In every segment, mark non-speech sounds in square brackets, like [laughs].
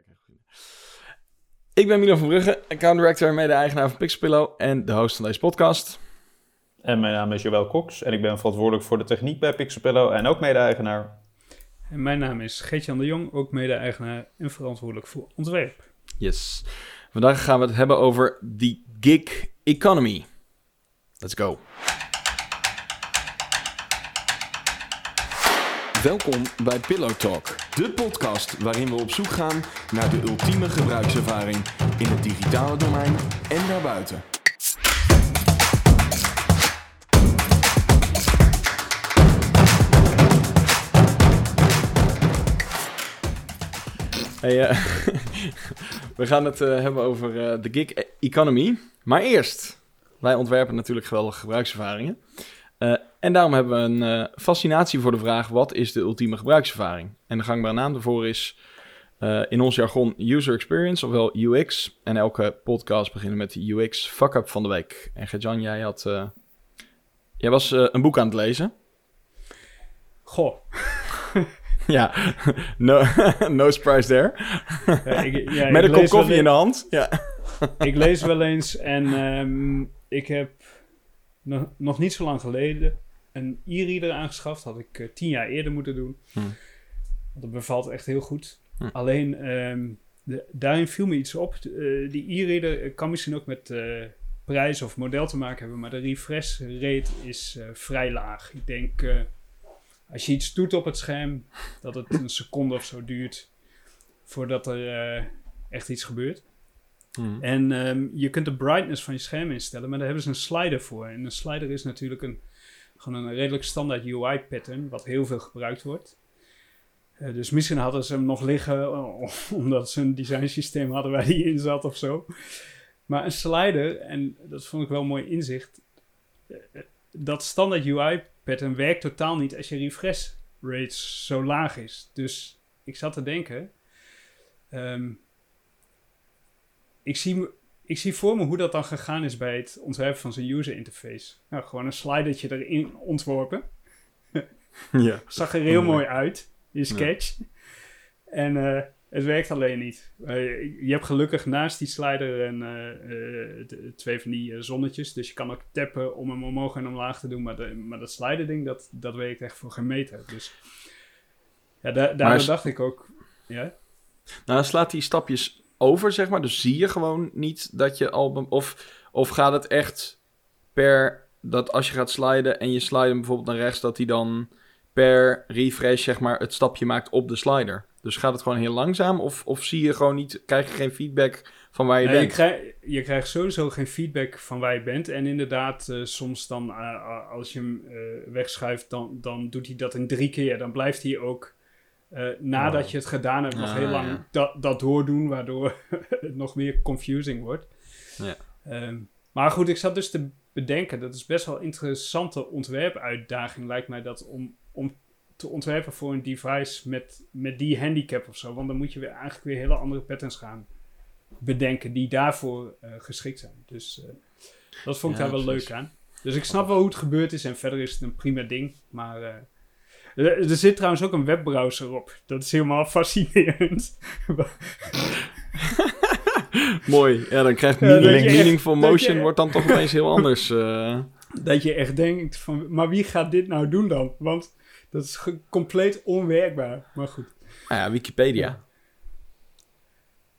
ik beginnen. Ik ben Milo van Brugge, account director en mede-eigenaar van Pixelpillow en de host van deze podcast. En mijn naam is Joël Cox en ik ben verantwoordelijk voor de techniek bij Pixelpillow en ook mede-eigenaar. En mijn naam is Geert-Jan de Jong, ook mede-eigenaar en verantwoordelijk voor ontwerp. Yes. Vandaag gaan we het hebben over de gig economy. Let's go. Welkom bij Pillow Talk, de podcast waarin we op zoek gaan naar de ultieme gebruikservaring in het digitale domein en daarbuiten. Hey, eh, [laughs] we gaan het eh, hebben over eh, de gig economy. Maar eerst, wij ontwerpen natuurlijk geweldige gebruikservaringen. En daarom hebben we een eh, fascinatie voor de vraag: wat is de ultieme gebruikservaring? En de gangbare naam daarvoor is eh, in ons jargon user experience, ofwel UX. En elke podcast beginnen met de UX fuck-up van de week. En Gerjan, jij had. eh, jij was een boek aan het lezen. Goh, [laughs] ja, no, [laughs] no surprise there. ja, ik, ja, [laughs] Met een kop koffie in de hand. Ja. Ik lees wel eens en ehm, ik heb nog, nog niet zo lang geleden een e-reader aangeschaft. Had ik eh, tien jaar eerder moeten doen. Hm. Want dat bevalt echt heel goed. Hm. Alleen, ehm, de, daarin viel me iets op. Eh, die e-reader eh, kan misschien ook met prijs of model te maken hebben, maar de refresh rate is vrij laag. Ik denk, als je iets doet op het scherm, dat het een seconde of zo duurt voordat er echt iets gebeurt. Hm. En ehm, je kunt de brightness van je scherm instellen, maar daar hebben ze een slider voor. En een slider is natuurlijk een, gewoon een redelijk standaard UI-pattern, wat heel veel gebruikt wordt. Eh, dus misschien hadden ze hem nog liggen, [laughs] omdat ze een design systeem hadden waar die in zat of zo. Maar een slider, en dat vond ik wel een mooi inzicht, eh, eh, dat standaard UI-pattern werkt totaal niet als je refresh rate zo laag is. Dus ik zat te denken, ehm, ik zie, ik zie voor me hoe dat dan gegaan is bij het ontwerpen van zijn user interface. Nou, gewoon een slidertje erin ontworpen. [laughs] ja. Zag er heel Oh, mooi. uit, in sketch. En eh, het werkt alleen niet. Eh, je hebt gelukkig naast die slider een, eh, eh, twee van die zonnetjes. Dus je kan ook tappen om hem omhoog en omlaag te doen. Maar, de, maar dat slider ding, dat, dat werkt echt voor geen meter. Dus ja, da daardoor is- dacht ik ook... Ja? Nou, dan slaat die stapjes over, zeg maar. Dus zie je gewoon niet dat je album. Of, of gaat het echt per. Dat als je gaat sliden en je slide hem bijvoorbeeld naar rechts, dat hij dan per refresh, zeg maar, het stapje maakt op de slider. Dus gaat het gewoon heel langzaam? Of, of zie je gewoon niet, krijg je geen feedback van waar je Nee, je, bent? krijg, je krijgt sowieso geen feedback van waar je bent. En inderdaad, eh, soms dan eh, als je hem eh, wegschuift, dan, dan doet hij dat in drie keer. Dan blijft hij ook, eh, nadat Oh. je het gedaan hebt, nog Ah, heel lang ja. dat, dat doordoen. Waardoor [laughs] het nog meer confusing wordt. Ja. Ehm, maar goed, ik zat dus te bedenken, dat is best wel een interessante ontwerpuitdaging, lijkt mij dat, om, om te ontwerpen voor een device met, met die handicap of zo. Want dan moet je weer, eigenlijk weer hele andere patterns gaan bedenken die daarvoor eh, geschikt zijn. Dus eh, dat vond ik Ja, daar wel precies. leuk aan. Dus ik snap wel hoe het gebeurd is en verder is het een prima ding. Maar er, er zit trouwens ook een webbrowser op. Dat is helemaal fascinerend. [laughs] Mooi. Ja, dan krijgt meaning, echt- meaningful motion je- wordt dan toch opeens heel anders. eh. [laughs] dat je echt denkt van, maar wie gaat dit nou doen dan? Want dat is compleet onwerkbaar. Maar goed. Nou ja, Wikipedia.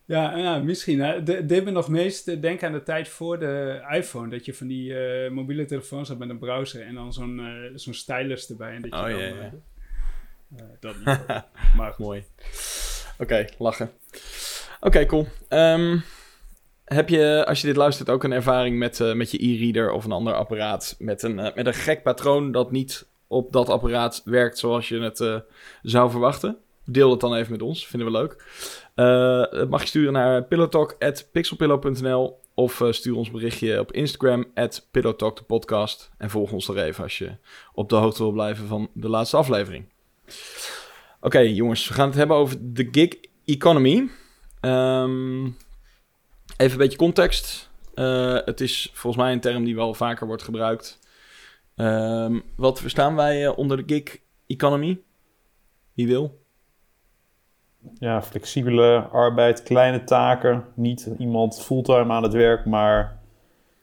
Ja, ja misschien. Hè. De, deed me nog meest eh, denken aan de tijd voor de iPhone. Dat je van die eh, mobiele telefoons had met een browser en dan zo'n zo'n stylus erbij. En dat je Oh, dan, ja, ja. Dat niet. [laughs] maar. Mooi. Oké, lachen. Oké, cool. Ehm, heb je, als je dit luistert, ook een ervaring met, eh, met je e-reader of een ander apparaat met een, eh, met een gek patroon dat niet op dat apparaat werkt zoals je het eh, zou verwachten? Deel het dan even met ons, vinden we leuk. Dat mag je sturen naar pillowtalk.pixelpillow.nl of stuur ons berichtje op Instagram, at pillowtalk de podcast. En volg ons er even als je op de hoogte wil blijven van de laatste aflevering. Oké, jongens, we gaan het hebben over de gig economy. Ehm, even een beetje context. Eh, het is volgens mij een term die wel vaker wordt gebruikt. Ehm, wat verstaan wij eh, onder de gig economy? Wie wil? ja, flexibele arbeid, kleine taken. Niet iemand fulltime aan het werk, maar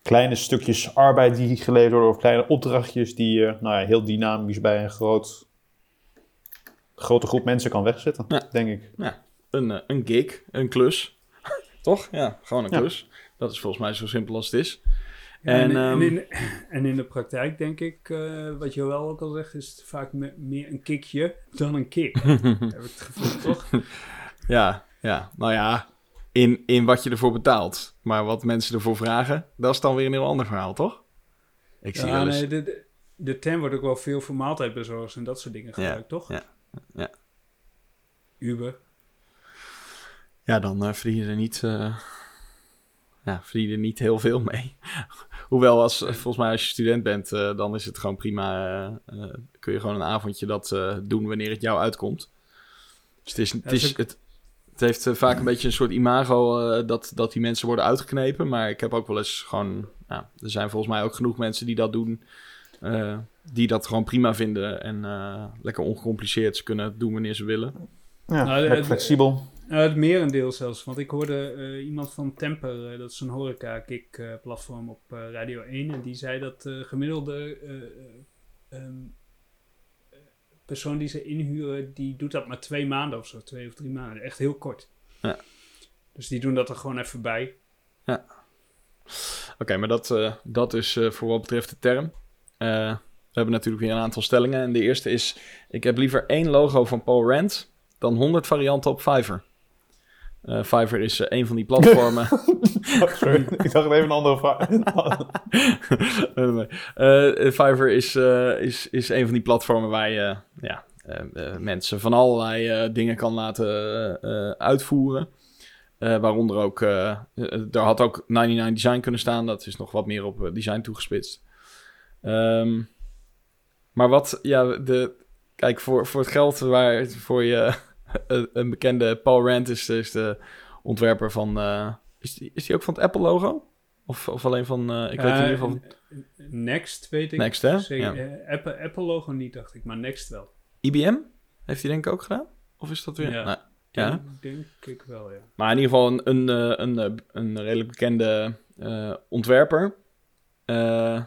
kleine stukjes arbeid die geleverd worden. Of kleine opdrachtjes die je nou ja, heel dynamisch bij een groot, grote groep mensen kan wegzetten, Ja. denk ik. Een, eh, een gig, een klus. [laughs] Toch? Ja, gewoon een Ja. klus. Dat is volgens mij zo simpel als het is. Ja, En, ehm, in, en in de praktijk denk ik, eh, wat je wel ook al zegt, is het vaak me- meer een kickje dan een kick. Heb ik het gevoel, toch? [laughs] Ja, ja. Nou ja, in, in wat je ervoor betaalt. Maar wat mensen ervoor vragen, dat is dan weer een heel ander verhaal, toch? Ik zie Ja, wel eens... nee, de, de, de term wordt ook wel veel voor maaltijdbezorgers en dat soort dingen gebruikt, toch? ja, ja. Uber. Ja, dan eh verdien je er niet, eh, ja, verdien je er niet heel veel mee. [laughs] Hoewel, als, eh, volgens mij als je student bent, dan is het gewoon prima. kun je gewoon een avondje dat doen wanneer het jou uitkomt. Dus het, is, het, is het, het heeft vaak een beetje een soort imago dat, dat die mensen worden uitgeknepen. Maar ik heb ook wel eens gewoon... Er zijn volgens mij ook genoeg mensen die dat doen... eh, die dat gewoon prima vinden en eh, lekker ongecompliceerd. Ze kunnen het doen wanneer ze willen. Ja, Nou, flexibel. Nou, het merendeel zelfs. Want ik hoorde eh, iemand van Temper, dat is een horeca-kick-platform op eh, Radio 1. En die zei dat de gemiddelde eh, eh, ehm, eh, persoon die ze inhuren, die doet dat maar twee maanden of zo. Twee of drie maanden. Echt heel kort. Ja. Dus die doen dat er gewoon even bij. Oké, maar dat, eh, dat is eh, voor wat betreft de term. Eh, we hebben natuurlijk weer een aantal stellingen. En de eerste is: ik heb liever één logo van Paul Rand dan 100 varianten op Fiverr. Eh Fiverr is eh, een van die platformen. [laughs] Sorry, [laughs] ik dacht even een andere vraag. Fiverr is, is, is een van die platformen waar je ja, mensen van allerlei dingen kan laten uitvoeren. Eh, waaronder ook, eh, er had ook 99 Design kunnen staan. Dat is nog wat meer op design toegespitst. Ehm, maar wat, ja, de, kijk, voor, voor het geld waar voor je [laughs] een, een bekende Paul Rand is, is de ontwerper van, eh, is, die, is die ook van het Apple logo? Of, of alleen van, eh, ik weet in Eh, ieder geval, Next, weet ik. Next, hè? Zeker, Ja. eh, Apple, Apple logo niet, dacht ik. Maar Next wel. IBM? Heeft hij denk ik ook gedaan? Of is dat weer? Ja. Nou, ja. Denk, denk ik wel, ja. Maar in ieder geval een, een, eh, een, eh, een redelijk bekende eh, ontwerper. Eh,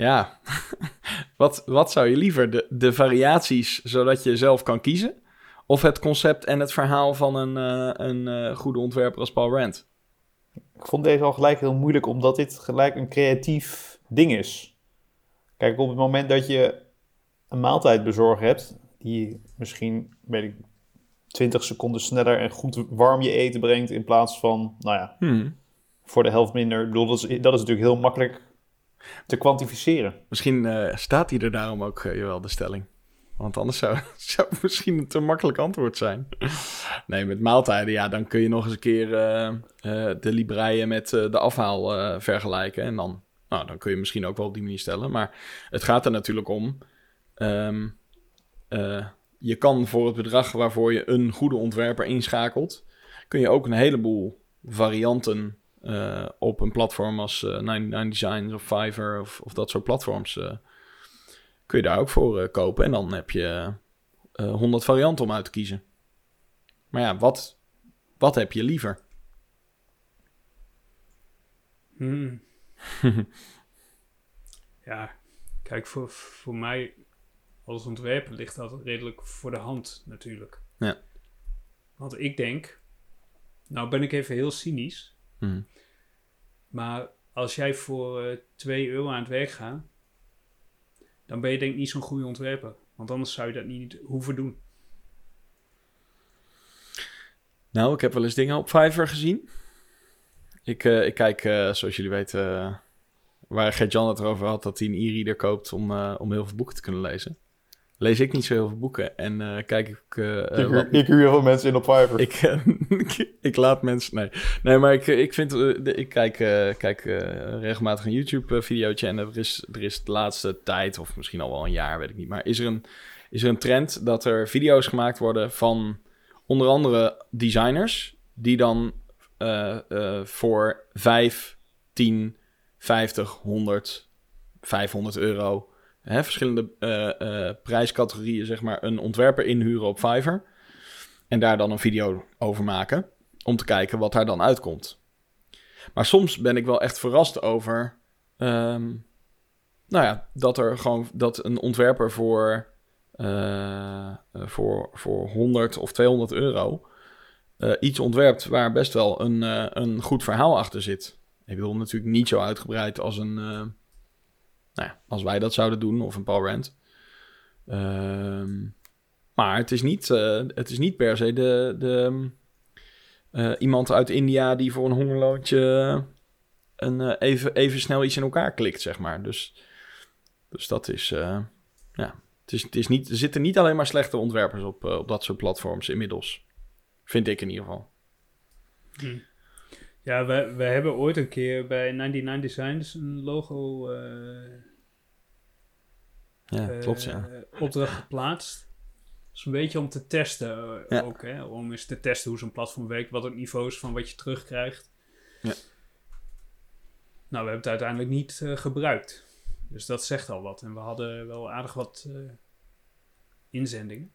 ja, [laughs] wat, wat zou je liever? De, de variaties zodat je zelf kan kiezen? Of het concept en het verhaal van een, eh, een eh, goede ontwerper als Paul Rand? Ik vond deze al gelijk heel moeilijk, omdat dit gelijk een creatief ding is. Kijk, op het moment dat je een maaltijdbezorger hebt, die misschien, weet ik, 20 seconden sneller en goed warm je eten brengt, in plaats van, nou ja, Hmm. voor de helft minder. Ik bedoel, dat is, dat is natuurlijk heel makkelijk te kwantificeren. Misschien eh, staat hij er daarom ook, eh, jawel, de stelling. Want anders [laughs] zou, het misschien een te makkelijk antwoord zijn. Nee, met maaltijden, ja, dan kun je nog eens een keer eh, de libreien met de afhaal vergelijken. En dan, nou, dan kun je misschien ook wel op die manier stellen. Maar het gaat er natuurlijk om. ehm, eh, je kan voor het bedrag waarvoor je een goede ontwerper inschakelt, kun je ook een heleboel varianten eh, op een platform als eh 99 Designs of Fiverr of, of dat soort platforms eh, kun je daar ook voor kopen. En dan heb je eh 100 varianten om uit te kiezen. Maar ja, wat, wat heb je liever? Hmm. [laughs] ja, kijk, voor, voor mij als ontwerper ligt dat redelijk voor de hand natuurlijk. Ja. Want ik denk, nou ben ik even heel cynisch, Hm. maar als jij voor eh 2 euro aan het werk gaat, dan ben je denk ik niet zo'n goede ontwerper. Want anders zou je dat niet hoeven doen. Nou, ik heb wel eens dingen op Fiverr gezien. Ik, eh, ik kijk, eh, zoals jullie weten, eh, waar Gert-Jan het erover had, dat hij een e-reader koopt om, eh, om heel veel boeken te kunnen lezen. Lees ik niet zo heel veel boeken en eh, kijk ik eh, eh, wat, ik huur heel veel mensen in op Fiverr. Ik, eh, ik, [laughs] ik laat mensen. Nee, nee maar ik, ik vind. eh, de- ik kijk, eh, kijk eh, regelmatig een YouTube-videootje. En er is, er is de laatste tijd, of misschien al wel een jaar, weet ik niet. Maar is er een, is er een trend dat er video's gemaakt worden van onder andere designers. Die dan eh, eh, voor 5, 10, 50, 100, 500 euro. Verschillende eh, eh, prijscategorieën, zeg maar, een ontwerper inhuren op Fiverr. En daar dan een video over maken. Om te kijken wat daar dan uitkomt. Maar soms ben ik wel echt verrast over. ehm, nou ja, dat er gewoon. Dat een ontwerper voor. eh, voor, voor 100 of 200 euro. iets ontwerpt waar best wel een, een goed verhaal achter zit. Ik bedoel natuurlijk niet zo uitgebreid als een. Nou ja, als wij dat zouden doen, of een Paul Rand. Ehm, maar het is niet, eh, het is niet per se de, de, eh, iemand uit India die voor een hongerloontje een, eh, even, even snel iets in elkaar klikt, zeg maar. Dus, dus dat is, ja, het is, het is niet, er zitten niet alleen maar slechte ontwerpers op, op dat soort platforms inmiddels. Vind ik in ieder geval. Hm. Ja, we, hebben ooit een keer bij 99 Designs een logo eh, Ja, eh, klopt, ja. opdracht geplaatst. Dus een beetje om te testen eh, Ja. ook, hè? Om eens te testen hoe zo'n platform werkt, wat het niveau is van wat je terugkrijgt. Ja. Nou, we hebben het uiteindelijk niet eh, gebruikt. Dus dat zegt al wat. En we hadden wel aardig wat eh, inzendingen.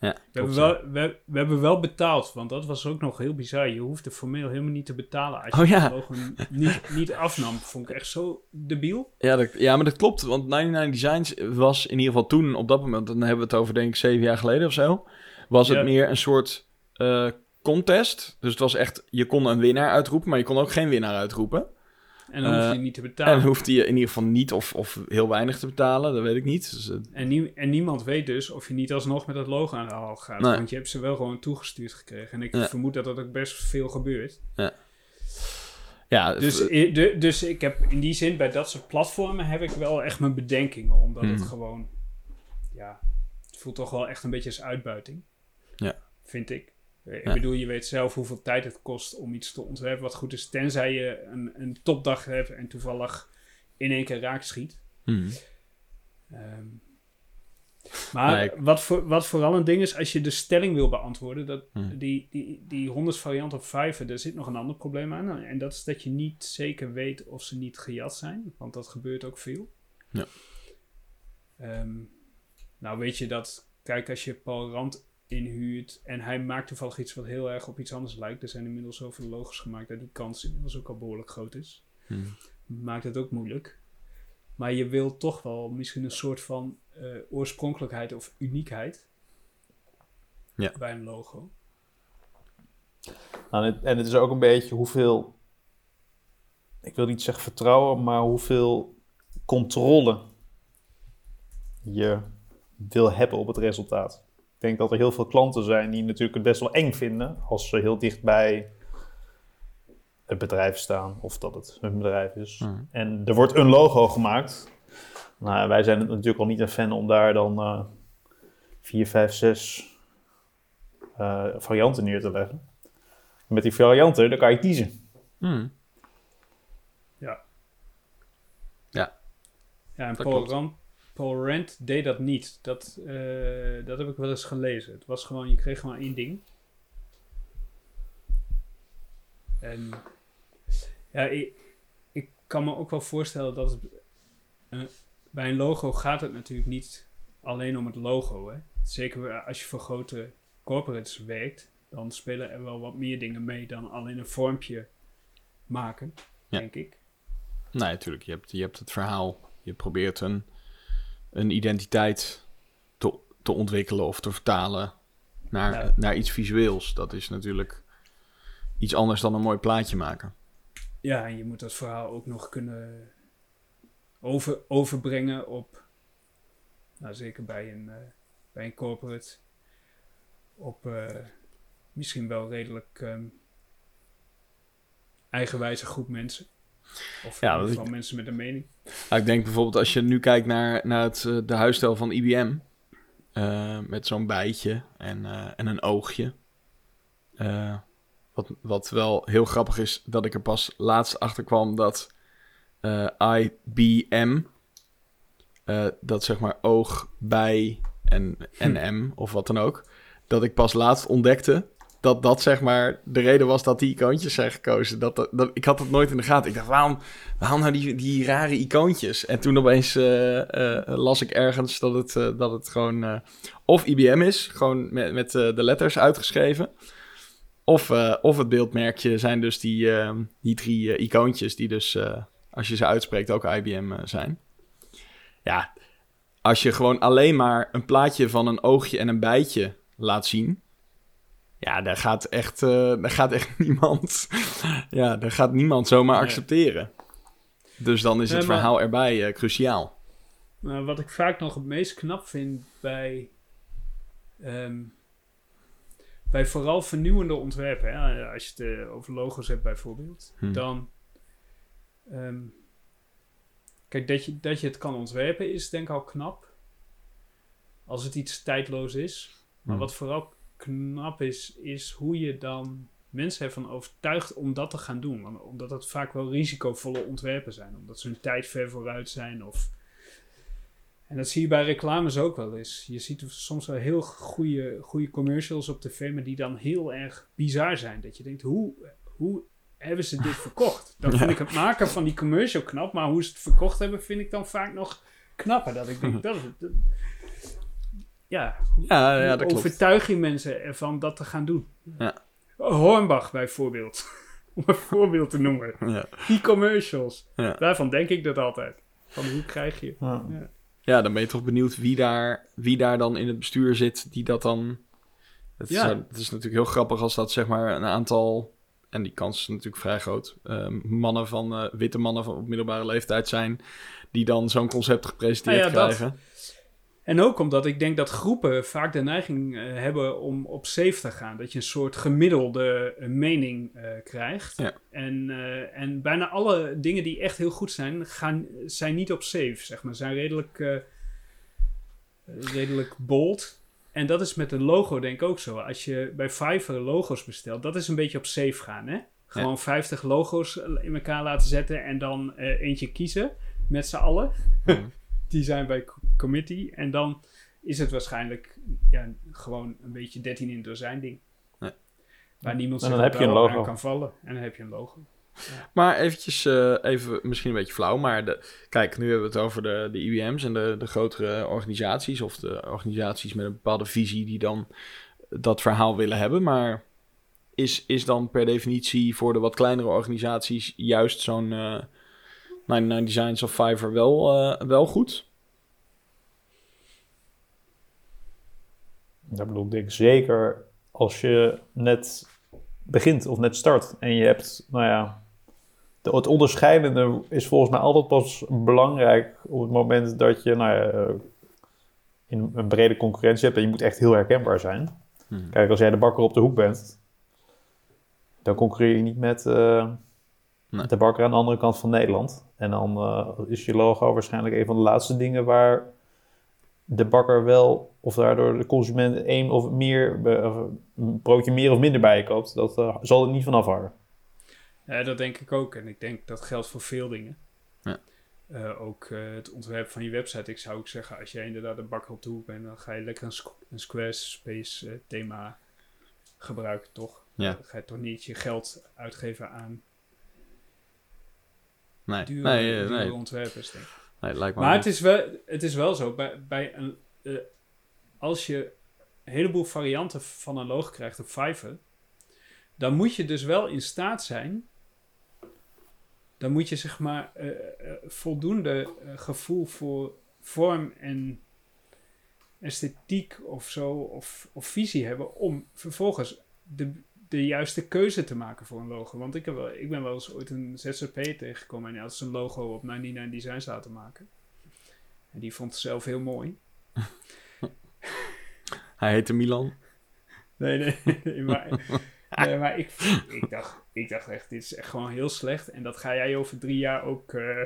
Ja, We hebben, wel, we, we hebben wel betaald, want dat was ook nog heel bizar. Je hoefde formeel helemaal niet te betalen als je Oh ja. het niet, niet afnam. Vond ik echt zo debiel. Ja, dat, ja, maar dat klopt. Want 99 Designs was in ieder geval toen, op dat moment, dan hebben we het over denk ik zeven jaar geleden of zo, was het meer een soort eh, contest. Dus het was echt, je kon een winnaar uitroepen, maar je kon ook geen winnaar uitroepen. En dan hoef je Eh, niet te En betalen. dan hoefde je in ieder geval niet of, of heel weinig te betalen, dat weet ik niet. Dus, eh, En, nie- en niemand weet dus of je niet alsnog met het logo aan de haal gaat. Nee. Want je hebt ze wel gewoon toegestuurd gekregen. En ik Ja. vermoed dat dat ook best veel gebeurt. ja, Dus, i- de, dus ik heb in die zin bij dat soort platformen heb ik wel echt mijn bedenkingen. Omdat het Mhm. gewoon, ja, het voelt toch wel echt een beetje als uitbuiting. Ja. Vind ik. Ik Ja. bedoel, je weet zelf hoeveel tijd het kost om iets te ontwerpen wat goed is. Tenzij je een, een topdag hebt en toevallig in één keer raak schiet. hmm. Ehm, maar Nee, ik- wat, voor, wat vooral een ding is, als je de stelling wil beantwoorden, dat Hmm. die, die, die 100 variant op Fiverr, daar zit nog een ander probleem aan. En dat is dat je niet zeker weet of ze niet gejat zijn, want dat gebeurt ook veel. Ja. Ehm, nou weet je dat, kijk, als je Paul Rand inhuurt en hij maakt toevallig iets wat heel erg op iets anders lijkt. Er zijn inmiddels zoveel logos gemaakt dat die kans inmiddels ook al behoorlijk groot is Hmm. maakt het ook moeilijk. Maar je wil toch wel misschien een soort van eh, oorspronkelijkheid of uniekheid Ja. bij een logo. Nou, en het- en het is ook een beetje hoeveel, ik wil niet zeggen vertrouwen, maar hoeveel controle je wil hebben op het resultaat. Ik denk dat er heel veel klanten zijn die natuurlijk het best wel eng vinden als ze heel dicht bij het bedrijf staan of dat het hun bedrijf is. Hmm. En er wordt een logo gemaakt. Nou, wij zijn natuurlijk al niet een fan om daar dan eh vier, vijf, zes eh, varianten neer te leggen. Met die varianten, dan kan je kiezen. Hmm. Ja, en Dat Paul klopt. Paul Rand deed dat niet. Dat, eh, dat heb ik wel eens gelezen. Het was gewoon, je kreeg gewoon één ding. En ja, ik, ik kan me ook wel voorstellen dat het, eh, bij een logo gaat het natuurlijk niet alleen om het logo. Hè? Zeker als je voor grote corporates werkt, dan spelen er wel wat meer dingen mee dan alleen een vormpje maken, Ja. denk ik. Nee, natuurlijk. Je hebt, je hebt het verhaal. Je probeert een, een identiteit te, te ontwikkelen of te vertalen naar, Ja. naar iets visueels. Dat is natuurlijk iets anders dan een mooi plaatje maken. Ja, en je moet dat verhaal ook nog kunnen over, overbrengen op, nou zeker bij een, eh, bij een corporate, op eh, misschien wel redelijk ehm, eigenwijze groep mensen. Of Ja, dat ik- mensen met een mening. Nou, ik denk bijvoorbeeld als je nu kijkt naar, naar het, eh, de huisstijl van IBM. eh, met zo'n bijtje en, eh, en een oogje. Wat, wat wel heel grappig is, dat ik er pas laatst achter kwam dat IBM, dat zeg maar oog, bij en, en M of wat dan ook, dat ik pas laatst ontdekte dat dat zeg maar de reden was dat die icoontjes zijn gekozen. Dat, dat, dat- ik had het nooit in de gaten. Ik dacht, waarom, waarom nou die, die rare icoontjes? En toen opeens eh, las ik ergens dat het, eh, dat het gewoon of IBM is, gewoon met, met de letters uitgeschreven. Of, of het beeldmerkje zijn dus die, die drie icoontjes die dus, als je ze uitspreekt, ook IBM zijn. Ja, als je gewoon alleen maar een plaatje van een oogje en een bijtje laat zien. Ja, daar gaat echt, eh, daar gaat echt [laughs] niemand. ja, daar gaat niemand zomaar Nee. accepteren. Dus dan is het maar- verhaal erbij eh, cruciaal. Nou, wat ik vaak nog het meest knap vind bij, ehm, bij vooral vernieuwende ontwerpen, hè, als je het eh, over logo's hebt bijvoorbeeld, Hm. dan. ehm, kijk, dat je, dat je het kan ontwerpen is denk ik al knap. Als het iets tijdloos is. Maar Hm. wat vooral knap is, is hoe je dan mensen ervan overtuigt om dat te gaan doen. Want- Omdat het vaak wel risicovolle ontwerpen zijn. Omdat ze hun tijd ver vooruit zijn of en dat zie je bij reclames ook wel eens. Je ziet soms wel heel goede, goede commercials op tv, maar die dan heel erg bizar zijn. Dat je denkt, hoe, hoe hebben ze dit verkocht? Dan vind ik het maken van die commercial knap, maar hoe ze het verkocht hebben, vind ik dan vaak nog knapper. Dat ik denk, [laughs] dat, is- dat- ja, hoe, Ja, ja hoe dat klopt. overtuig je mensen ervan dat te gaan doen? Ja. Hornbach bijvoorbeeld. [laughs] Om een voorbeeld te noemen. Ja. Die commercials. Ja. Daarvan denk ik dat altijd. Van hoe krijg je... Ja. ja, dan ben je toch benieuwd wie daar, wie daar dan in het bestuur zit die dat dan... Het, Ja. is, het is natuurlijk heel grappig als dat zeg maar een aantal... En die kans is natuurlijk vrij groot. ehm, mannen van, eh, witte mannen van op middelbare leeftijd zijn... die dan zo'n concept gepresenteerd Nou ja, dat. En ook omdat ik denk dat groepen vaak de neiging eh, hebben om op safe te gaan. Dat je een soort gemiddelde eh, mening eh, krijgt. Ja. En, en bijna alle dingen die echt heel goed zijn, gaan, zijn niet op safe, zeg maar. Zijn redelijk, redelijk bold. En dat is met een logo denk ik ook zo. Als je bij Fiverr logo's bestelt, dat is een beetje op safe gaan, hè? Gewoon 50 logo's in elkaar laten zetten en dan eentje kiezen met z'n allen. Mhm. Die zijn bij co- committee. En dan is het waarschijnlijk ja, gewoon een beetje 13 in het dozijn ding. Ja. Waar niemand zich dan heb je een wel logo. aan kan vallen. En dan heb je een logo. [laughs] Maar eventjes, eh, even misschien een beetje flauw, maar de, kijk, nu hebben we het over de, de IBM's en de, de grotere organisaties of de organisaties met een bepaalde visie die dan dat verhaal willen hebben. Maar is, is dan per definitie voor de wat kleinere organisaties juist zo'n eh 99 Designs of Fiverr wel, eh, wel goed? Dat bedoel ik zeker als je net begint of net start en je hebt, nou ja, de, het onderscheidende is volgens mij altijd pas belangrijk op het moment dat je, nou ja, eh, in een brede concurrentie hebt en je moet echt heel herkenbaar zijn. Hmm. Kijk, als jij de bakker op de hoek bent, dan concurreer je niet met eh, Nee. de bakker aan de andere kant van Nederland. En dan eh, is je logo waarschijnlijk een van de laatste dingen waar de bakker wel, of daardoor de consument één of meer, of een broodje meer of minder bij je koopt. Dat eh, zal er niet van afhangen. Ja, dat denk ik ook. En ik denk dat geldt voor veel dingen. Ja. Eh, ook eh, het ontwerp van je website. Ik zou ook zeggen, als jij inderdaad een bakker op de hoek bent, dan ga je lekker een, squ- een Squarespace thema gebruiken, toch? Ja. Dan ga je toch niet je geld uitgeven aan Nee, dure, nee, eh, dure nee, ontwerpers, denk ik. nee, lijkt me Maar niet. het is, wel, het is wel zo, bij, bij een, eh, als je een heleboel varianten van een logo krijgt op Fiverr, dan moet je dus wel in staat zijn, dan moet je zeg maar eh, eh, voldoende eh, gevoel voor vorm en esthetiek of zo, of, of visie hebben om vervolgens de, de juiste keuze te maken voor een logo. Want ik, heb wel, ik ben wel eens ooit een ZZP tegengekomen en die had zijn logo op 99 Designs laten maken. En die vond het zelf heel mooi. [laughs] Hij heette Milan. Nee, nee, [laughs] nee, maar, nee, maar ik, ik, dacht, ik dacht echt, dit is echt gewoon heel slecht. En dat ga jij over drie jaar ook, eh,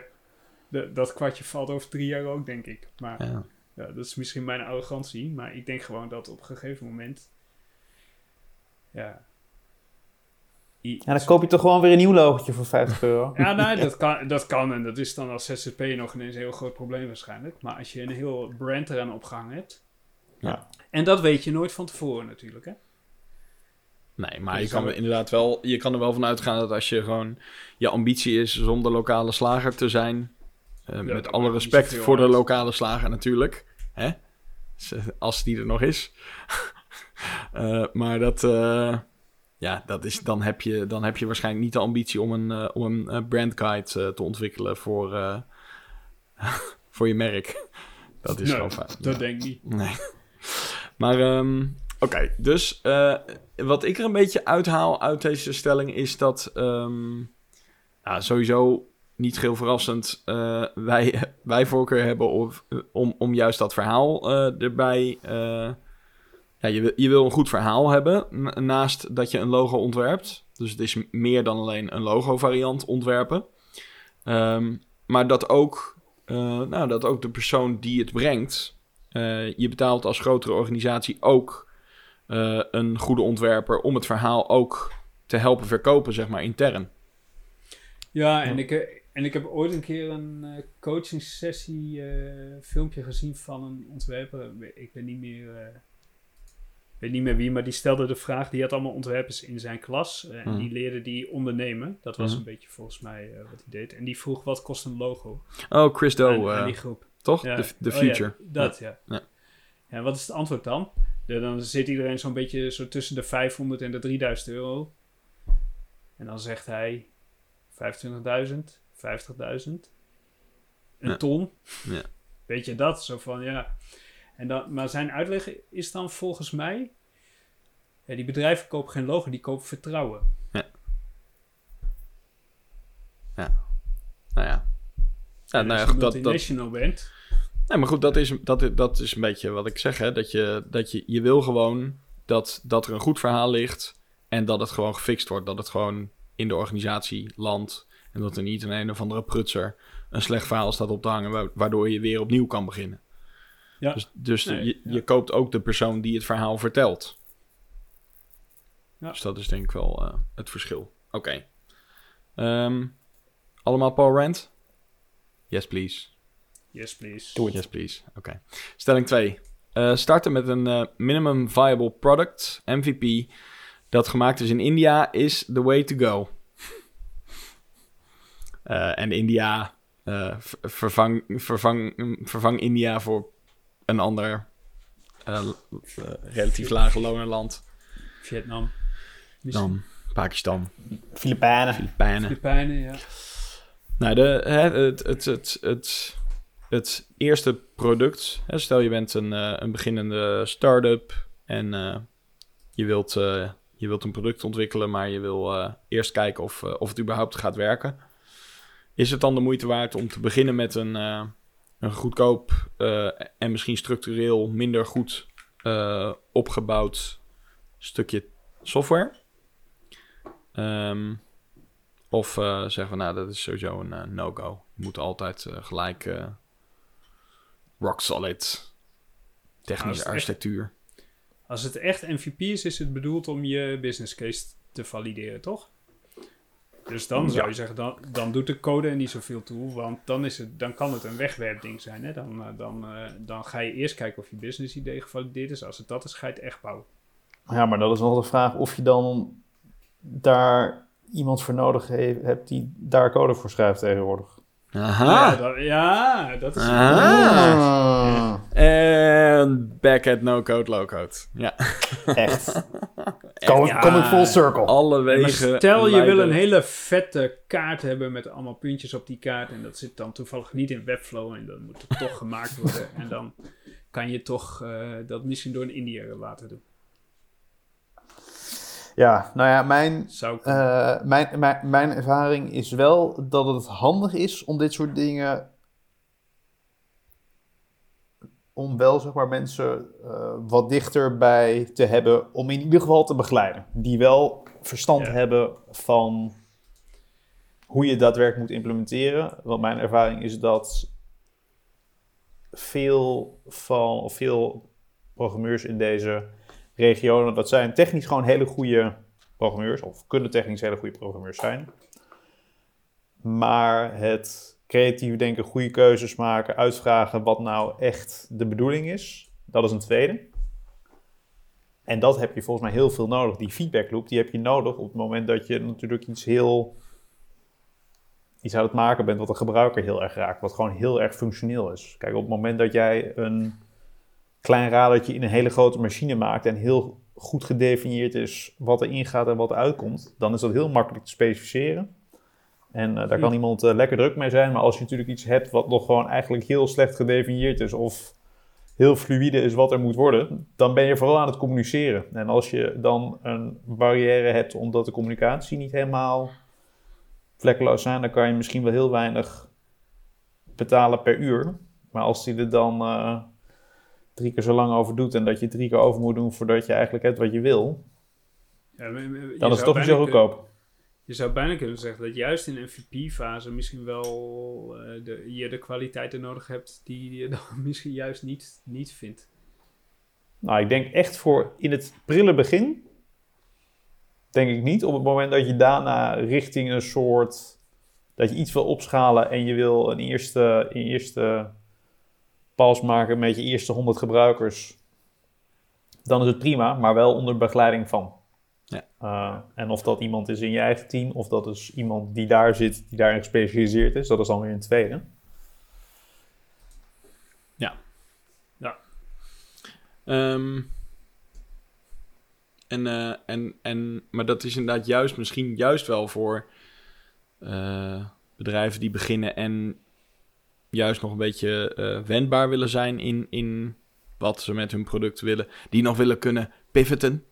de, dat kwartje valt over drie jaar ook, denk ik. Maar Ja. ja, dat is misschien mijn arrogantie, maar ik denk gewoon dat op een gegeven moment, ja... En dan koop je toch gewoon weer een nieuw logotje voor 50 euro. Ja, nee, dat kan, dat kan. En dat is dan als ZZP nog ineens een heel groot probleem waarschijnlijk. Maar als je een heel brand eraan opgehangen hebt. Ja. En dat weet je nooit van tevoren natuurlijk, hè? Nee, maar Je je kan er inderdaad wel, je kan er wel van uitgaan dat als je gewoon je ambitie is om de lokale slager te zijn, eh, met alle respect voor de lokale slager natuurlijk, hè? Als die er nog is. [laughs] Eh, maar dat, eh, ja, dat is, dan, heb je, dan heb je waarschijnlijk niet de ambitie om een, eh, om een eh, brandguide eh, te ontwikkelen voor, [laughs] voor je merk. Dat is Nee, gewoon fijn. Dat Ja. denk ik niet. Nee. Maar, ehm, oké. Dus wat ik er een beetje uithaal uit deze stelling is dat... ehm, nou, sowieso niet heel verrassend... wij, [laughs] wij voorkeur hebben of, om, om juist dat verhaal eh, erbij... ja, je, wil- je wil een goed verhaal hebben na- naast dat je een logo ontwerpt. Dus het is meer dan alleen een logo variant ontwerpen. Ehm, maar dat ook, eh, nou, dat ook de persoon die het brengt... Eh, je betaalt als grotere organisatie ook eh, een goede ontwerper om het verhaal ook te helpen verkopen, zeg maar, intern. Ja, en ik, en ik heb ooit een keer een coaching sessie filmpje gezien van een ontwerper. Ik weet niet meer... ik weet niet meer wie, maar die stelde de vraag. Die had allemaal ontwerpers in zijn klas. eh, en Mhm. die leerde die ondernemen. Dat was Mhm. een beetje volgens mij eh, wat hij deed. En die vroeg wat kost een logo Oh, Chris Doe, eh, die groep. toch? Ja. De, de Oh, future. ja, dat, ja. Ja. ja. wat is het antwoord dan? De- dan zit iedereen zo'n beetje zo tussen de 500 en de 3000 euro. En dan zegt hij 25.000, 50.000, een ton. Ja. Weet je dat? Zo van ja. En dan, maar zijn uitleg is dan volgens mij. Ja, die bedrijven kopen geen logo, die kopen vertrouwen. Nou ja. Ja, nou ja, als je goed, dat, dat, bent. nee, maar goed, dat is, dat, dat is een beetje wat ik zeg, hè. Dat je, dat je, je wil gewoon dat, dat er een goed verhaal ligt en dat het gewoon gefixt wordt. Dat het gewoon in de organisatie landt en dat er niet een een of andere prutser een slecht verhaal staat op te hangen, wa- waardoor je weer opnieuw kan beginnen. Ja. Dus, dus Nee, je, ja. je koopt ook de persoon die het verhaal vertelt. Ja. Dus dat is denk ik wel eh, het verschil. Oké. Ehm, allemaal Paul Rand? Yes, please. Yes, please. Doe het. Yes, please. Oké. Stelling 2. starten met een eh, minimum viable product, MVP, dat gemaakt is in India, is the way to go. Eh, en India, eh, vervang, vervang, vervang India voor een ander eh, eh, relatief lage lonenland Vietnam. Dan Pakistan, Filipijnen. Filipijnen. Filipijnen, ja. Nou, de, hè, het, het, het, het, het eerste product. Hè, stel je bent een, eh, een beginnende start-up en eh, je, wilt, eh, je wilt een product ontwikkelen, maar je wil eh, eerst kijken of, of het überhaupt gaat werken. Is het dan de moeite waard om te beginnen met een, eh, een goedkoop eh, en misschien structureel minder goed eh, opgebouwd stukje software? Ehm, of eh, zeggen we, nou, dat is sowieso een no-go. Je moet altijd gelijk rock solid technische echt- architectuur. Als het echt MVP is, is het bedoeld om je business case te valideren, toch? Dus dan zou je zeggen, dan, dan doet de code er niet zoveel toe, want dan, is het, dan kan het een wegwerpding zijn. Hè? Dan, eh, dan, eh, dan ga je eerst kijken of je business idee gevalideerd is. Als het dat is, ga je het echt bouwen. Ja, maar dat is nog de vraag of je dan daar iemand voor nodig he- hebt die daar code voor schrijft tegenwoordig. Aha! Ja, dat, ja, dat is... Aha. En back at no-code, low-code. Ja. [laughs] Echt. Kom, Ja. full circle. Alle Maar wegen stel je wil een hele vette kaart hebben met allemaal puntjes op die kaart en dat zit dan toevallig niet in Webflow en dan moet het toch gemaakt worden [laughs] en dan kan je toch eh, dat misschien door een Indiër laten doen. Ja, nou ja, mijn, Zou ik eh, mijn, mijn, mijn ervaring is wel dat het handig is om dit soort dingen. Om wel zeg maar mensen eh, wat dichterbij te hebben. Om in ieder geval te begeleiden. Die wel verstand Ja. hebben van hoe je daadwerkelijk moet implementeren. Want mijn ervaring is dat veel van, of veel programmeurs in deze regionen, dat zijn technisch gewoon hele goede programmeurs, of kunnen technisch hele goede programmeurs zijn. Maar het creatief denken, goede keuzes maken, uitvragen wat nou echt de bedoeling is, dat is een tweede. En dat heb je volgens mij heel veel nodig. Die feedback loop, die heb je nodig op het moment dat je natuurlijk iets heel... iets aan het maken bent wat de gebruiker heel erg raakt. Wat gewoon heel erg functioneel is. Kijk, op het moment dat jij een klein radertje in een hele grote machine maakt... en heel goed gedefinieerd is wat er ingaat en wat er uitkomt... dan is dat heel makkelijk te specificeren. En eh, daar kan Hm. iemand eh, lekker druk mee zijn. Maar als je natuurlijk iets hebt wat nog gewoon eigenlijk heel slecht gedefinieerd is... of heel fluïde is wat er moet worden, dan ben je vooral aan het communiceren. En als je dan een barrière hebt omdat de communicatie niet helemaal vlekkeloos zijn, dan kan je misschien wel heel weinig betalen per uur. Maar als die er dan eh, drie keer zo lang over doet en dat je drie keer over moet doen voordat je eigenlijk hebt wat je wil, Ja, maar- maar je dan is het toch niet zo goedkoop. Je zou bijna kunnen zeggen dat juist in een MVP-fase misschien wel eh, de, je de kwaliteiten nodig hebt die je dan [laughs] misschien juist niet, niet vindt. Nou, ik denk echt voor in het prille begin, denk ik niet. Op het moment dat je daarna richting een soort, dat je iets wil opschalen en je wil een eerste, een eerste pas maken met je eerste 100 gebruikers, dan is het prima, maar wel onder begeleiding van. Ja. Eh, en of dat iemand is in je eigen team, of dat is iemand die daar zit, die daarin gespecialiseerd is, dat is dan weer een tweede. Ehm, en, eh, en, en, maar dat is inderdaad juist, misschien juist wel voor eh, bedrijven die beginnen en juist nog een beetje eh, wendbaar willen zijn in, in wat ze met hun product willen. Die nog willen kunnen pivoten.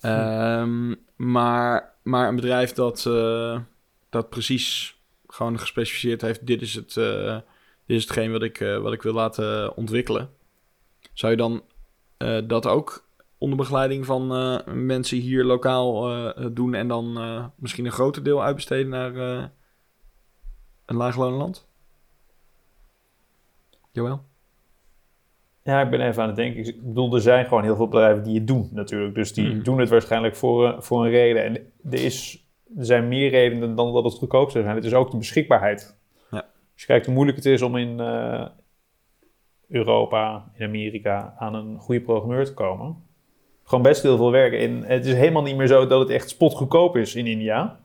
Ehm, maar, maar een bedrijf dat, eh, dat precies gewoon gespecificeerd heeft: dit is, het, eh, dit is hetgeen wat ik, wat ik wil laten ontwikkelen. Zou je dan dat ook onder begeleiding van mensen hier lokaal doen en dan misschien een groter deel uitbesteden naar een laagloonland? Ja, ik ben even aan het denken. Ik bedoel, er zijn gewoon heel veel bedrijven die het doen natuurlijk. Dus die Mhm. doen het waarschijnlijk voor, eh, voor een reden. En er, is, er zijn meer redenen dan dat het goedkoop zou zijn. Het is ook de beschikbaarheid. Ja. Als je kijkt hoe moeilijk het is om in eh, Europa, in Amerika, aan een goede programmeur te komen. Gewoon best heel veel werk. En het is helemaal niet meer zo dat het echt spotgoedkoop is in India.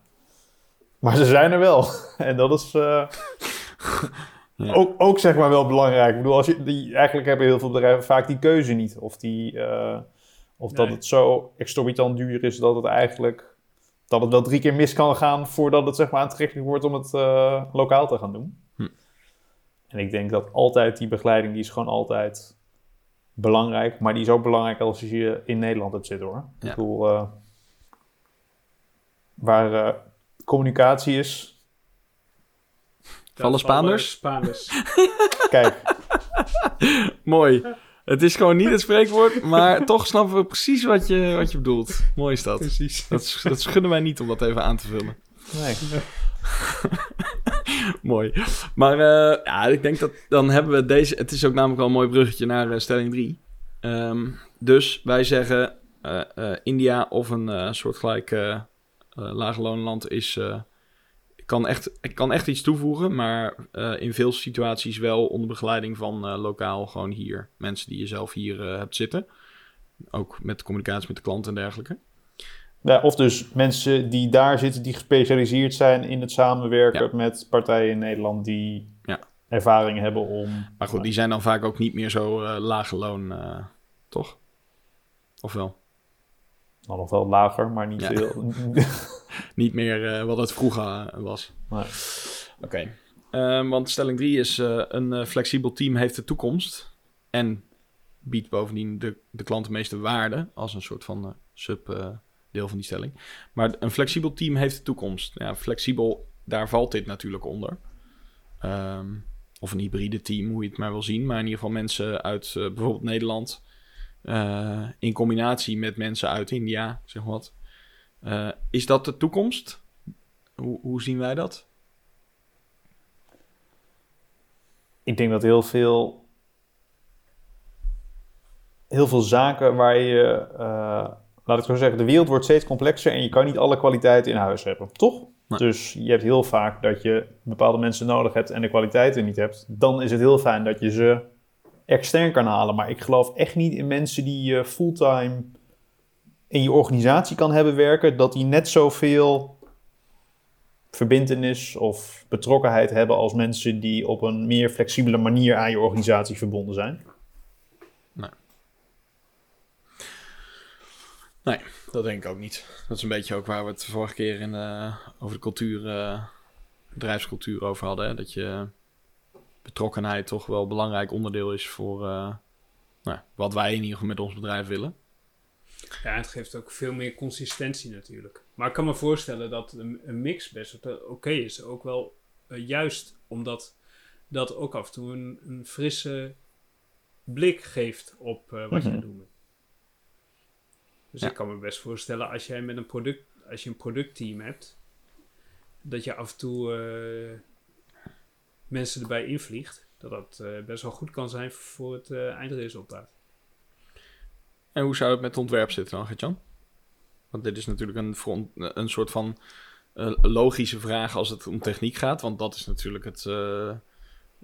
Maar ze zijn er wel. [laughs] En dat is... eh, [laughs] Ja. ook, ook zeg maar wel belangrijk. Ik bedoel, als je, die, eigenlijk hebben heel veel bedrijven vaak die keuze niet. Of, die, eh, of dat het zo exorbitant duur is dat het eigenlijk... Dat het wel drie keer mis kan gaan voordat het zeg maar aantrekkelijk wordt om het eh, lokaal te gaan doen. Hm. En ik denk dat altijd die begeleiding, die is gewoon altijd belangrijk. Maar die is ook belangrijk als je in Nederland hebt zitten hoor. Ja. Ik bedoel, eh, waar communicatie is, Vallen Spaanders? Spaanders. [laughs] kijk, Mooi. Het is gewoon niet het spreekwoord, maar toch snappen we precies wat je, wat je bedoelt. Mooi is dat. Precies. Dat, dat schudden wij niet om dat even aan te vullen. nee. [laughs] Mooi. Maar eh, ja, ik denk dat dan hebben we deze... Het is ook namelijk wel een mooi bruggetje naar eh, stelling 3. Ehm, dus wij zeggen eh, eh, India of een eh, soortgelijk eh eh laagloonland is... kan, echt, kan echt iets toevoegen, maar eh, in veel situaties wel onder begeleiding van eh, lokaal gewoon hier. Mensen die je zelf hier eh, hebt zitten. Ook met communicatie met de klant en dergelijke. Ja, of dus mensen die daar zitten, die gespecialiseerd zijn in het samenwerken Ja. met partijen in Nederland die Ja. ervaring hebben om. Maar goed, die zijn dan vaak ook niet meer zo lage loon, toch? Of wel? Nou, nog wel lager, maar niet Ja. veel. [laughs] [laughs] Niet meer eh, wat het vroeger eh, was. Nee. Oké. Ehm, want stelling 3 is: eh, een flexibel team heeft de toekomst. En biedt bovendien de, de klant de meeste waarde. Als een soort van sub-deel van die stelling. Maar een flexibel team heeft de toekomst. Ja, flexibel, daar valt dit natuurlijk onder. Ehm, of een hybride team, hoe je het maar wil zien. Maar in ieder geval mensen uit bijvoorbeeld Nederland. in combinatie met mensen uit India, zeg maar wat. Eh, is dat de toekomst? Hoe, hoe zien wij dat? Ik denk dat heel veel. Heel veel zaken waar je. eh, laat ik zo zeggen, de wereld wordt steeds complexer en je kan niet alle kwaliteiten in huis hebben, toch? Nee. Dus je hebt heel vaak dat je bepaalde mensen nodig hebt en de kwaliteiten niet hebt. Dan is het heel fijn dat je ze extern kan halen. Maar ik geloof echt niet in mensen die je fulltime in je organisatie kan hebben werken, dat die net zoveel verbindenis of betrokkenheid hebben als mensen die op een meer flexibele manier aan je organisatie verbonden zijn. Dat denk ik ook niet. Dat is een beetje ook waar we het vorige keer in, eh, over de cultuur, eh, bedrijfscultuur over hadden. Hè? Dat je betrokkenheid toch wel een belangrijk onderdeel is voor eh, nou, wat wij in ieder geval met ons bedrijf willen. Ja, het geeft ook veel meer consistentie natuurlijk. Maar ik kan me voorstellen dat een, een mix best oké is. Ook wel juist omdat dat ook af en toe een, een frisse blik geeft op wat je Mhm. doet. Dus Ja. ik kan me best voorstellen als jij met een product, als je een productteam hebt, dat je af en toe eh, mensen erbij invliegt. Dat dat eh, best wel goed kan zijn voor het eh, eindresultaat. En hoe zou het met het ontwerp zitten dan? Want dit is natuurlijk een, een soort van eh, logische vraag als het om techniek gaat. Want dat is natuurlijk het, eh,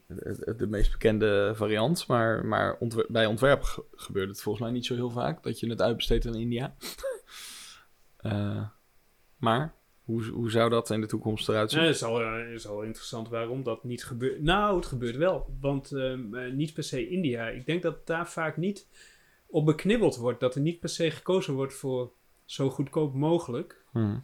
het- de meest bekende variant. Maar, maar bij ontwerp ge- gebeurt het volgens mij niet zo heel vaak dat je het uitbesteedt aan India. [laughs] Eh, maar hoe, hoe zou dat in de toekomst eruit zien? Het is al, eh, is al interessant waarom dat niet gebeurt. Nou, het gebeurt wel. Want ehm, eh, niet per se India. Ik denk dat daar vaak niet op beknibbeld wordt. Dat er niet per se gekozen wordt voor zo goedkoop mogelijk. Hm.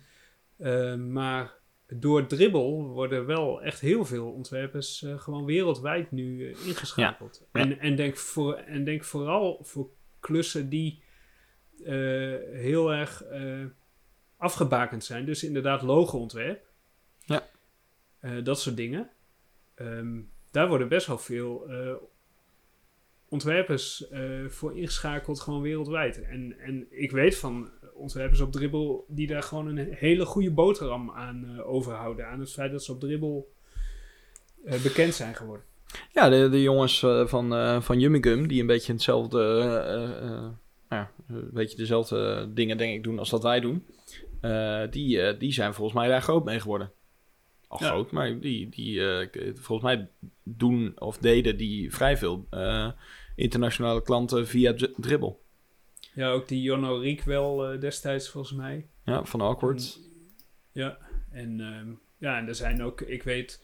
Eh, maar door dribbel worden wel echt heel veel ontwerpers eh, gewoon wereldwijd nu eh, ingeschakeld. Ja. En, en, denk voor, en denk vooral voor klussen die heel erg afgebakend zijn. Dus inderdaad logoontwerp. Ja. Dat soort dingen. Ehm, daar worden best wel veel ontwerpers eh, voor ingeschakeld, gewoon wereldwijd. En, en ik weet van ontwerpers op Dribbel die daar gewoon een hele goede boterham aan eh, overhouden. Aan het feit dat ze op Dribbel eh, bekend zijn geworden. Ja, de, de jongens van, eh van Yummigum, die een beetje hetzelfde, eh, ja, een beetje dezelfde dingen denk ik doen als dat wij doen. die, die zijn volgens mij daar groot mee geworden. Al Ja. groot, maar die, die eh, volgens mij doen of deden die vrij veel eh, internationale klanten via Dri- Dribbel. Ja, ook die Jonno Riek wel eh, destijds volgens mij. Ja, van Awkward. Ja, en, ehm, ja, en er zijn ook, ik weet,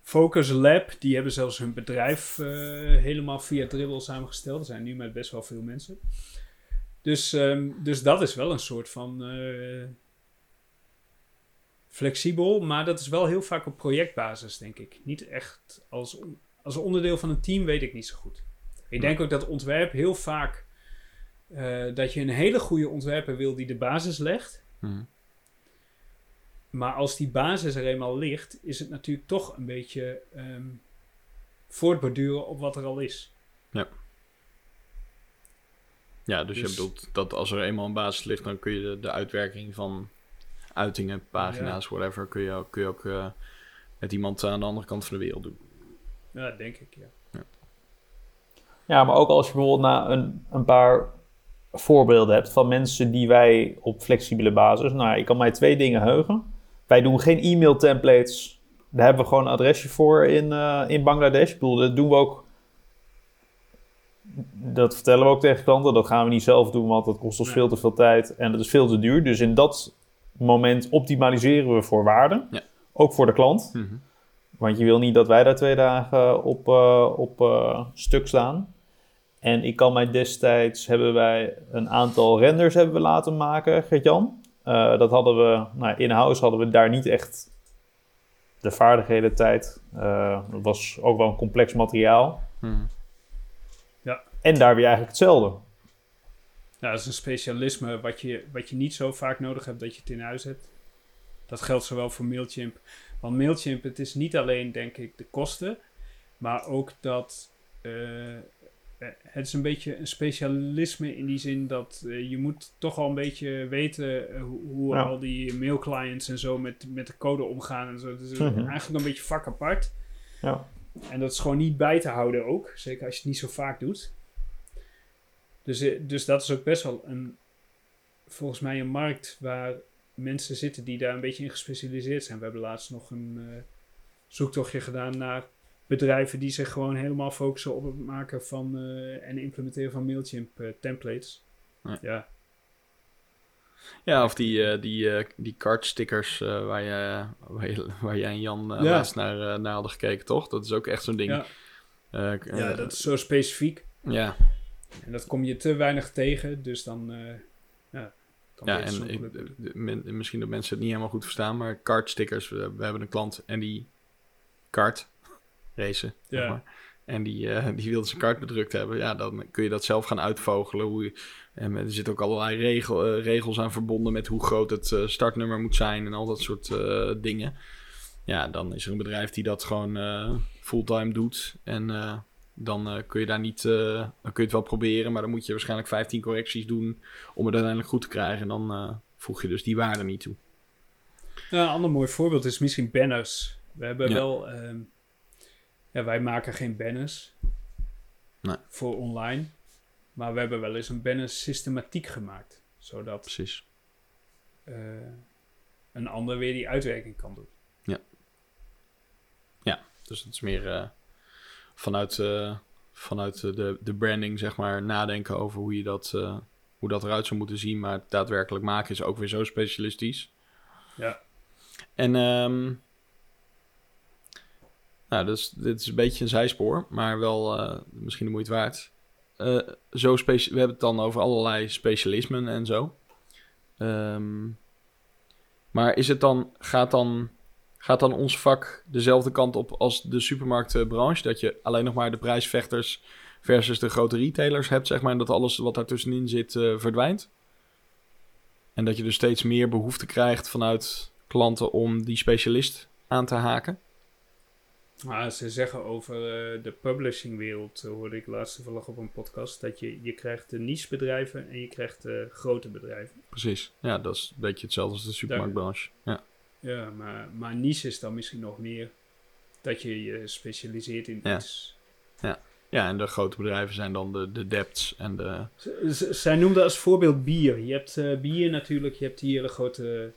Focus Lab, die hebben zelfs hun bedrijf helemaal via Dribbel samengesteld. Er zijn nu met best wel veel mensen. Dus, ehm, dus dat is wel een soort van flexibel, maar dat is wel heel vaak op projectbasis, denk ik. Niet echt als, als onderdeel van een team, weet ik niet zo goed. Ik denk ook dat ontwerp heel vaak, eh, dat je een hele goede ontwerper wil die de basis legt. Hm. Maar als die basis er eenmaal ligt, is het natuurlijk toch een beetje ehm, voortborduren op wat er al is. Ja, dus, je Dus- bedoelt dat als er eenmaal een basis ligt, dan kun je de, de uitwerking van uitingen, pagina's, whatever, kun je ook, kun je ook eh, met iemand aan de andere kant van de wereld doen. Ja, denk ik, ja. Ja, maar ook als je bijvoorbeeld na een, een paar voorbeelden hebt van mensen die wij op flexibele basis. Nou, ik kan mij twee dingen heugen. Wij doen geen e-mail templates. Daar hebben we gewoon een adresje voor in, eh, in Bangladesh. Ik bedoel, dat doen we ook. Dat vertellen we ook tegen klanten. Dat gaan we niet zelf doen, want dat kost ons Ja. veel te veel tijd en dat is veel te duur. Dus in dat moment optimaliseren we voor waarde. Ja. Ook voor de klant. Want je wil niet dat wij daar twee dagen op, eh, op eh, stuk staan. En ik kan mij destijds, hebben wij een aantal renders hebben we laten maken, Gert-Jan. Eh, dat hadden we, nou, in-house hadden we daar niet echt de vaardigheden, tijd. Dat was ook wel een complex materiaal. Mhm. En daar weer eigenlijk hetzelfde. Ja, dat is een specialisme wat je, wat je niet zo vaak nodig hebt dat je het in huis hebt. Dat geldt zowel voor Mailchimp. Want Mailchimp, het is niet alleen, denk ik, de kosten. Maar ook dat... eh, eh, het is een beetje een specialisme in die zin dat eh, je moet toch al een beetje weten hoe, hoe Ja. al die mailclients en zo met, met de code omgaan en zo. Het is Mhm. eigenlijk een beetje vak apart. Ja. En dat is gewoon niet bij te houden ook. Zeker als je het niet zo vaak doet. Dus, eh, dus dat is ook best wel een, volgens mij een markt waar mensen zitten die daar een beetje in gespecialiseerd zijn. We hebben laatst nog een eh, zoektochtje gedaan naar bedrijven die zich gewoon helemaal focussen op het maken van eh, en implementeren van Mailchimp templates. Ja. Ja. Ja, of die, die, die cardstickers eh, waar, je, waar, je, waar jij en Jan Ja. laatst naar, naar hadden gekeken, toch? Dat is ook echt zo'n ding. Ja. Ja, dat is zo specifiek. ja. En dat kom je te weinig tegen, dus dan... eh ja, kan Ja, en ik, men- misschien dat mensen het niet helemaal goed verstaan, maar cardstickers, we, we hebben een klant en die kart [laughs] racen, zeg Ja. maar. En die, eh, die wilde zijn kaart bedrukt hebben. Ja, dan kun je dat zelf gaan uitvogelen. Hoe je, en er zitten ook allerlei regel, eh, regels aan verbonden met hoe groot het startnummer moet zijn en al dat soort dingen. Ja, dan is er een bedrijf die dat gewoon fulltime doet. En dan eh, kun je daar niet, eh, dan kun je het wel proberen, maar dan moet je waarschijnlijk 15 correcties doen om het uiteindelijk goed te krijgen. En dan eh, voeg je dus die waarde niet toe. Ja, een ander mooi voorbeeld is misschien banners. We hebben Ja. wel... ehm, ja, wij maken geen banners Nee. voor online. Maar we hebben wel eens een banner systematiek gemaakt. Zodat Precies. een ander weer die uitwerking kan doen. Dus het is meer vanuit, eh, vanuit de, de branding, zeg maar, nadenken over hoe, je dat, eh, hoe dat eruit zou moeten zien. Maar het daadwerkelijk maken is ook weer zo specialistisch. Ja. En ehm, nou, dus, dit is een beetje een zijspoor, maar wel eh, misschien de moeite waard. Eh, zo we hebben het dan over allerlei specialismen en zo. Ehm, maar is het dan, gaat dan, gaat dan ons vak dezelfde kant op als de supermarktbranche? Dat je alleen nog maar de prijsvechters versus de grote retailers hebt, zeg maar, en dat alles wat daartussenin zit eh, verdwijnt? En dat je dus steeds meer behoefte krijgt vanuit klanten om die specialist aan te haken? Maar ze zeggen over eh, de publishingwereld, eh, hoorde ik laatst toevallig op een podcast, dat je, je krijgt de niche bedrijven en je krijgt de grote bedrijven. Precies. Ja, dat is een beetje hetzelfde als de supermarktbranche. Ja. Ja, maar, maar niche is dan misschien nog meer dat je je specialiseert in Ja. iets. ja, en de grote bedrijven zijn dan de, de debts en de... Z- zij noemde als voorbeeld bier. Je hebt eh, bier natuurlijk, je hebt hier de grote,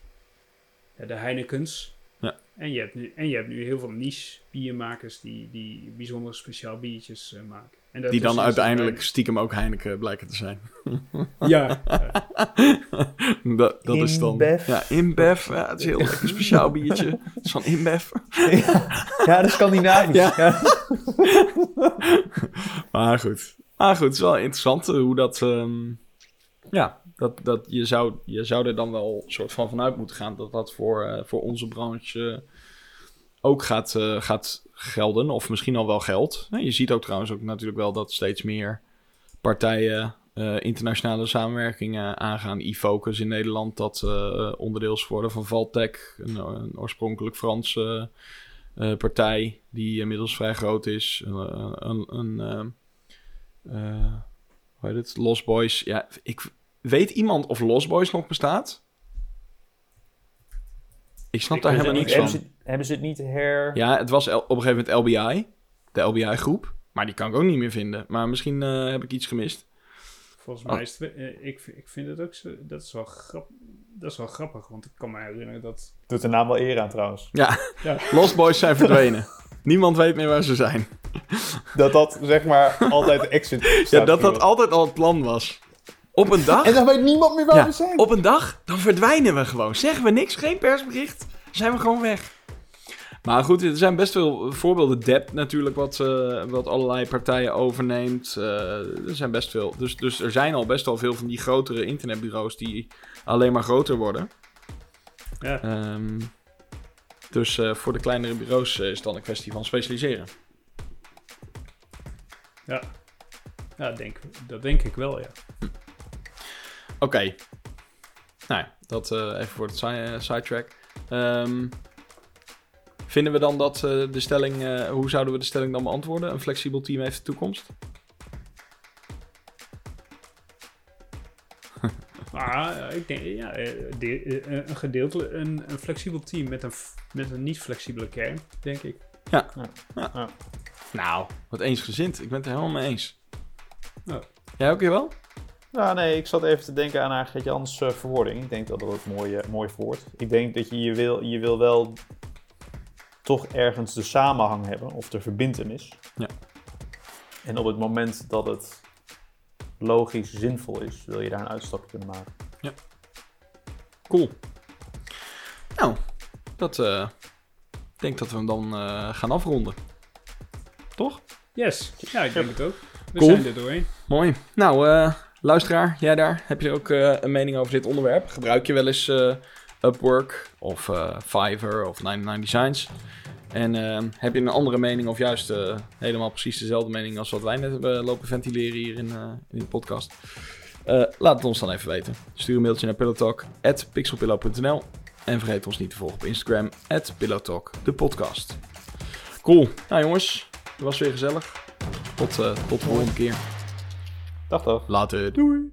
ja, de Heinekens. Ja. En je, hebt nu, en je hebt nu heel veel niche biermakers die, die bijzonder speciaal biertjes eh, maken. En Die dan is uiteindelijk stiekem ook Heineken blijken te zijn. [laughs] Ja, [laughs] dat dat is dan... Ja, InBev. Ja, het is een heel lekker speciaal biertje. [laughs] Het is van InBev. ja, de Scandinavisch. Ja. Ja. Maar goed. Maar goed, het is wel interessant eh, hoe dat... ehm, ja, dat, dat je, zou, je zou er dan wel een soort van vanuit moeten gaan... dat dat voor, eh, voor onze branche ook gaat, eh, gaat gelden. Of misschien al wel geldt. Je ziet ook trouwens ook natuurlijk wel dat steeds meer partijen... eh, internationale samenwerkingen aangaan. E-Focus in Nederland, dat eh, onderdeel is van Valtech. Een, oorspronkelijk Franse eh, partij die inmiddels vrij groot is. Een, een hoe heet het? Lost Boys. Ja, ik weet iemand of Lost Boys nog bestaat? Ik snap Ik daar helemaal niks hebben, van. ze, hebben ze het niet her... Ja, het was op een gegeven moment LBI, de LBI-groep. Maar die kan ik ook niet meer vinden. Maar misschien eh, heb ik iets gemist. volgens Oh. mij is het, eh, ik, ik vind het ook zo, dat is, wel grap, dat is wel grappig, want ik kan me herinneren dat... Doet de naam wel eer aan trouwens. Ja, Ja, [laughs] Lost Boys zijn verdwenen. [laughs] Niemand weet meer waar ze zijn. Dat dat zeg maar altijd de exit [laughs] Ja, dat dat altijd al het plan was. Op een dag... En dan weet niemand meer waar Ja, we zijn. op een dag, dan verdwijnen we gewoon. Zeggen we niks, geen persbericht, zijn we gewoon weg. Maar goed, er zijn best veel voorbeelden. Debt natuurlijk, wat, eh, wat allerlei partijen overneemt. Eh, er zijn best veel. Dus, dus er zijn al best wel veel van die grotere internetbureaus die alleen maar groter worden. ja, Ehm, dus eh, voor de kleinere bureaus is het dan een kwestie van specialiseren. ja. ja denk, dat denk ik wel, ja. Oké. Nou ja, dat eh, even voor het si- eh, sidetrack. Ehm, vinden we dan dat eh, de stelling... eh, hoe zouden we de stelling dan beantwoorden? Een flexibel team heeft de toekomst? [laughs] Eh, ik denk, ja, de- een gedeelte, een, een flexibel team met een, met een niet flexibele kern, denk ik. Nou, wat eensgezind. Ik ben het er helemaal mee eens. Ja. Jij ook, wel? Nou, nee, ik zat even te denken aan eigenlijk Jans eh verwoording. Ik denk dat dat het mooi, eh, mooi voort. Ik denk dat je, je, wil, je wil wel toch ergens de samenhang hebben of de verbindenis. Ja. En op het moment dat het logisch zinvol is, wil je daar een uitstapje kunnen maken. Cool. Nou, dat eh, ik denk dat we hem dan eh, gaan afronden. Toch? Yes, ja, ik denk het ook. We Cool. zijn er doorheen. Mooi. Nou, eh, luisteraar, jij daar, heb je ook eh, een mening over dit onderwerp? Gebruik je wel eens eh, Upwork of eh, Fiverr of 99 Designs? En heb je een andere mening of juist helemaal precies dezelfde mening als wat wij net hebben lopen ventileren hier in, in de podcast? Laat het ons dan even weten. Stuur een mailtje naar pillowtalk.pixelpillow.nl en vergeet ons niet te volgen op Instagram, pillowtalk, de podcast. Cool. Nou jongens, het was weer gezellig. Tot, tot de volgende keer. Dag toch? Later. Doei.